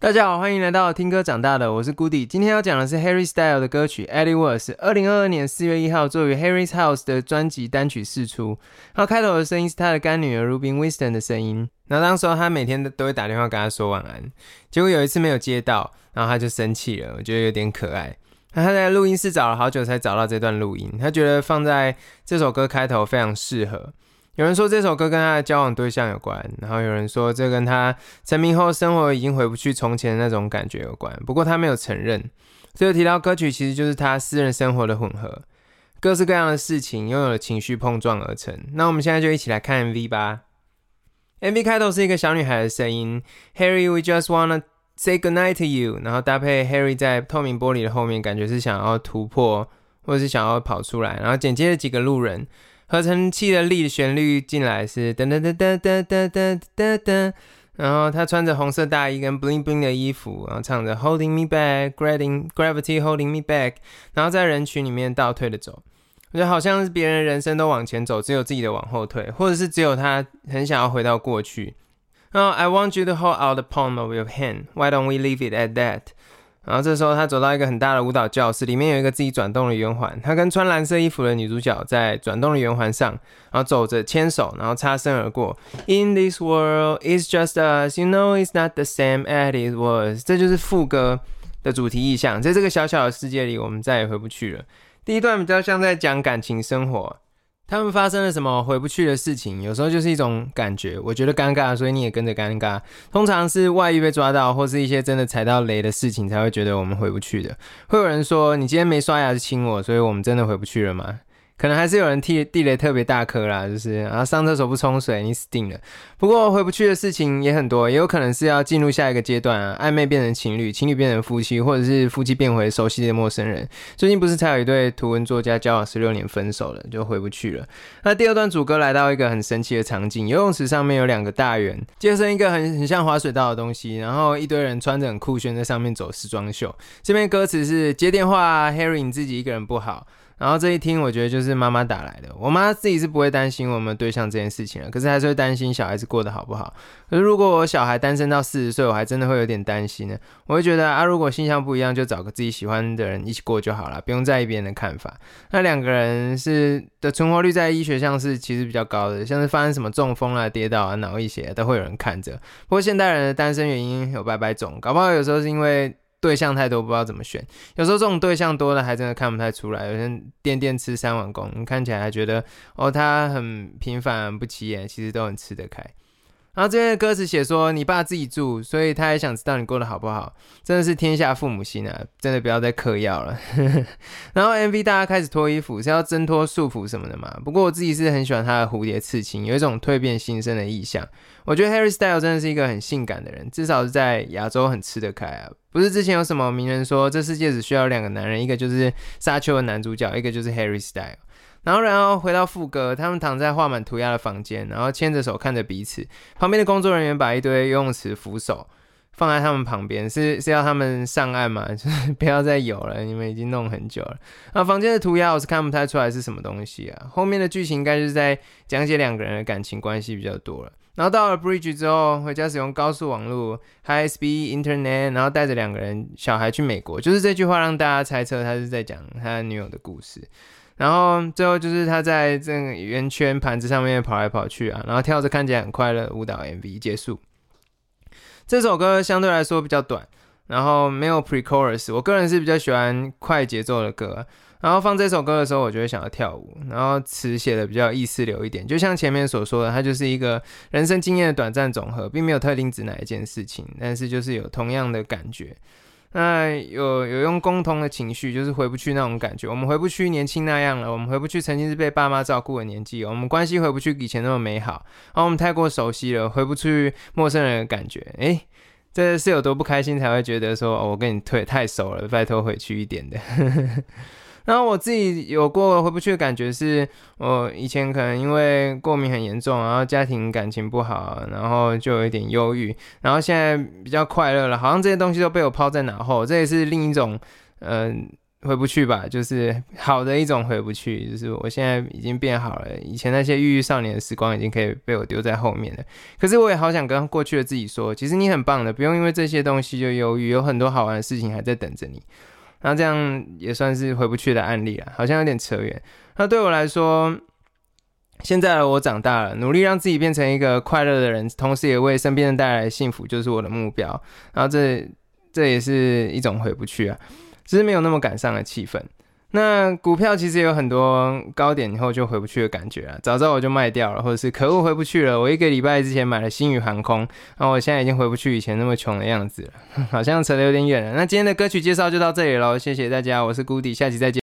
大家好，欢迎来到听歌长大的，我是 Goody。今天要讲的是 Harry Style 的歌曲《Eddie Was》，二零二二年四月一号作为 Harry's House 的专辑单曲释出。然后开头的声音是他的干女儿 Ruby Winston 的声音。然后当时候他每天都都会打电话跟他说晚安，结果有一次没有接到，然后他就生气了，我觉得有点可爱。那他在录音室找了好久才找到这段录音，他觉得放在这首歌开头非常适合。有人说这首歌跟他的交往对象有关，然后有人说这跟他成名后生活已经回不去从前的那种感觉有关。不过他没有承认。最后提到歌曲其实就是他私人生活的混合，各式各样的事情拥有了情绪碰撞而成。那我们现在就一起来看 MV 吧。MV 开头是一个小女孩的声音，Harry，we just wanna say good night to you，然后搭配 Harry 在透明玻璃的后面，感觉是想要突破或者是想要跑出来，然后剪接了几个路人。合成器的力的旋律进来是噔噔噔噔噔噔噔噔噔，然后他穿着红色大衣跟 bling bling 的衣服，然后唱着 Holding me back, gravity gravity holding me back，然后在人群里面倒退的走，我觉得好像是别人人生都往前走，只有自己的往后退，或者是只有他很想要回到过去。然后 I want you to hold out the palm of your hand, why don't we leave it at that？然后这时候，他走到一个很大的舞蹈教室，里面有一个自己转动的圆环。他跟穿蓝色衣服的女主角在转动的圆环上，然后走着牵手，然后擦身而过。In this world, it's just us. You know, it's not the same as it was. 这就是副歌的主题意象。在这个小小的世界里，我们再也回不去了。第一段比较像在讲感情生活。他们发生了什么回不去的事情？有时候就是一种感觉，我觉得尴尬，所以你也跟着尴尬。通常是外遇被抓到，或是一些真的踩到雷的事情，才会觉得我们回不去的。会有人说：“你今天没刷牙就亲我，所以我们真的回不去了吗？”可能还是有人地地雷特别大颗啦，就是然后上厕所不冲水，你死定了。不过回不去的事情也很多，也有可能是要进入下一个阶段啊，暧昧变成情侣，情侣变成夫妻，或者是夫妻变回熟悉的陌生人。最近不是才有一对图文作家交往十六年分手了，就回不去了。那第二段主歌来到一个很神奇的场景，游泳池上面有两个大圆，接生一个很很像滑水道的东西，然后一堆人穿着很酷炫在上面走时装秀。这边歌词是接电话，Harry 你自己一个人不好。然后这一听，我觉得就是妈妈打来的。我妈自己是不会担心我们对象这件事情了，可是还是会担心小孩子过得好不好。可是如果我小孩单身到四十岁，我还真的会有点担心呢。我会觉得啊，如果性向不一样，就找个自己喜欢的人一起过就好了，不用在意别人的看法。那两个人是的存活率在医学上是其实比较高的，像是发生什么中风啊、跌倒啊、脑溢血都会有人看着。不过现代人的单身原因有百百种，搞不好有时候是因为。对象太多，不知道怎么选。有时候这种对象多了，还真的看不太出来。有人垫垫吃三碗公，你看起来还觉得哦，他很平凡不起眼，其实都很吃得开。然后这边的歌词写说，你爸自己住，所以他也想知道你过得好不好。真的是天下父母心啊！真的不要再嗑药了。然后 MV 大家开始脱衣服，是要挣脱束缚什么的嘛？不过我自己是很喜欢他的蝴蝶刺青，有一种蜕变新生的意象。我觉得 Harry Style 真的是一个很性感的人，至少是在亚洲很吃得开啊。不是之前有什么名人说，这世界只需要两个男人，一个就是沙丘的男主角，一个就是 Harry Style。然后，然后回到副歌，他们躺在画满涂鸦的房间，然后牵着手看着彼此。旁边的工作人员把一堆游泳池扶手放在他们旁边，是是要他们上岸嘛？就是不要再游了，你们已经弄很久了。那房间的涂鸦我是看不太出来是什么东西啊。后面的剧情应该是在讲解两个人的感情关系比较多了。然后到了 Bridge 之后，回家使用高速网络 High Speed Internet，然后带着两个人小孩去美国，就是这句话让大家猜测他是在讲他女友的故事。然后最后就是他在这个圆圈盘子上面跑来跑去啊，然后跳着看起来很快乐舞蹈 MV 结束。这首歌相对来说比较短，然后没有 pre-chorus。我个人是比较喜欢快节奏的歌，然后放这首歌的时候，我就会想要跳舞。然后词写的比较意识流一点，就像前面所说的，它就是一个人生经验的短暂总和，并没有特定指哪一件事情，但是就是有同样的感觉。那有有用共同的情绪，就是回不去那种感觉。我们回不去年轻那样了，我们回不去曾经是被爸妈照顾的年纪。我们关系回不去以前那么美好，然后我们太过熟悉了，回不去陌生人的感觉。诶，这是有多不开心才会觉得说，我跟你退太熟了，拜托回去一点的。然后我自己有过回不去的感觉，是我以前可能因为过敏很严重，然后家庭感情不好，然后就有一点忧郁，然后现在比较快乐了，好像这些东西都被我抛在脑后，这也是另一种，嗯，回不去吧，就是好的一种回不去，就是我现在已经变好了，以前那些郁郁少年的时光已经可以被我丢在后面了。可是我也好想跟过去的自己说，其实你很棒的，不用因为这些东西就忧郁，有很多好玩的事情还在等着你。那这样也算是回不去的案例了，好像有点扯远。那对我来说，现在我长大了，努力让自己变成一个快乐的人，同时也为身边人带来幸福，就是我的目标。然后这这也是一种回不去啊。只是没有那么赶上的气氛。那股票其实有很多高点以后就回不去的感觉啊，早知道我就卖掉了，或者是可恶回不去了。我一个礼拜之前买了新宇航空，然后我现在已经回不去以前那么穷的样子了，好像扯得有点远了。那今天的歌曲介绍就到这里喽，谢谢大家，我是谷底，下期再见。